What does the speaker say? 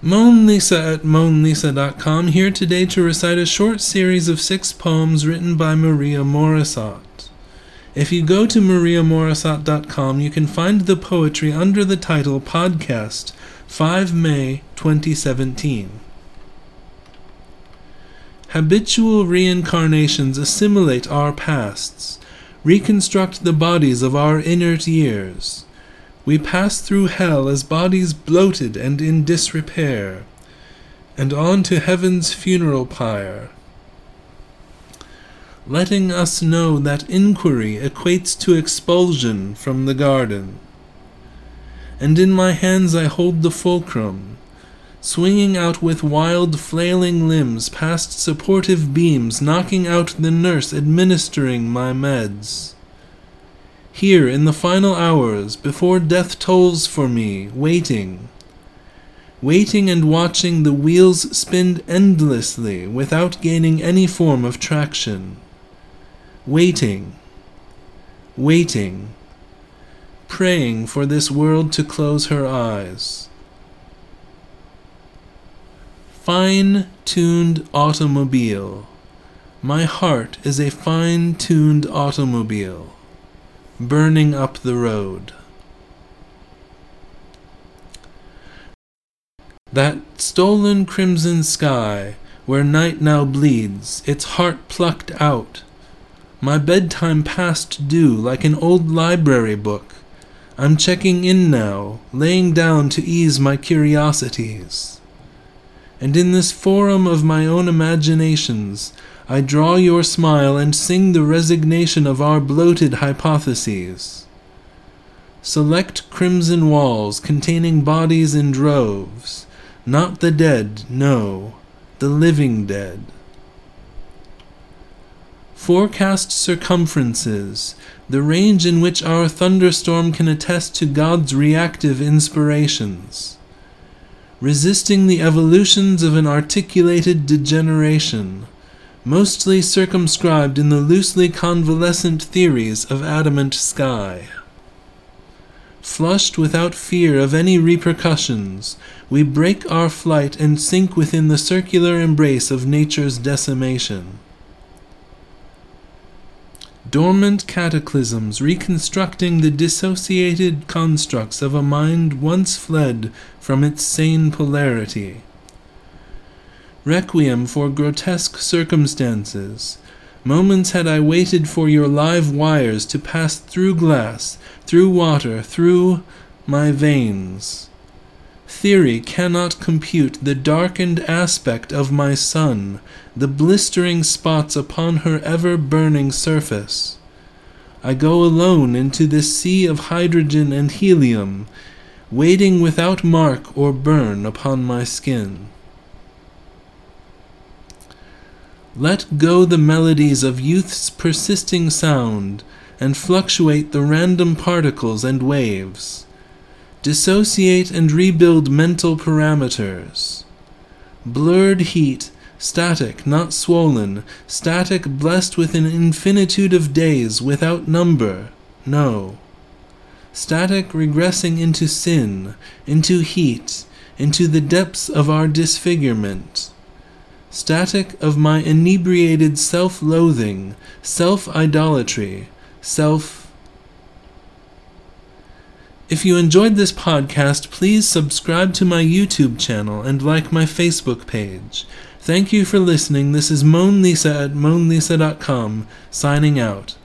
Moan Lisa at moanlisa.com here today to recite a short series of six poems written by Maria Morisot. If you go to mariamorisot.com, you can find the poetry under the title Podcast 5 May 2017. Habitual reincarnations assimilate our pasts, reconstruct the bodies of our inert years. We pass through hell as bodies bloated and in disrepair, and on to heaven's funeral pyre, letting us know that inquiry equates to expulsion from the garden. And in my hands I hold the fulcrum, swinging out with wild, flailing limbs past supportive beams, knocking out the nurse administering my meds. Here in the final hours, before death tolls for me, waiting. Waiting and watching the wheels spin endlessly without gaining any form of traction. Waiting. Waiting. Praying for this world to close her eyes. Fine tuned automobile. My heart is a fine tuned automobile burning up the road. That stolen crimson sky, where night now bleeds, its heart plucked out. My bedtime past due like an old library book. I'm checking in now, laying down to ease my curiosities. And in this forum of my own imaginations, I draw your smile and sing the resignation of our bloated hypotheses. Select crimson walls containing bodies in droves, not the dead, no, the living dead. Forecast circumferences, the range in which our thunderstorm can attest to God's reactive inspirations. Resisting the evolutions of an articulated degeneration mostly circumscribed in the loosely convalescent theories of adamant sky. Flushed without fear of any repercussions, we break our flight and sink within the circular embrace of nature's decimation. Dormant cataclysms reconstructing the dissociated constructs of a mind once fled from its sane polarity requiem for grotesque circumstances. Moments had I waited for your live wires to pass through glass, through water, through my veins. Theory cannot compute the darkened aspect of my sun, the blistering spots upon her ever burning surface. I go alone into this sea of hydrogen and helium, waiting without mark or burn upon my skin. Let go the melodies of youth's persisting sound, and fluctuate the random particles and waves. Dissociate and rebuild mental parameters. Blurred heat, static, not swollen, static blessed with an infinitude of days without number, no. Static regressing into sin, into heat, into the depths of our disfigurement static of my inebriated self loathing, self idolatry, self. If you enjoyed this podcast, please subscribe to my YouTube channel and like my Facebook page. Thank you for listening. This is Moan Lisa at moanlisa.com, signing out.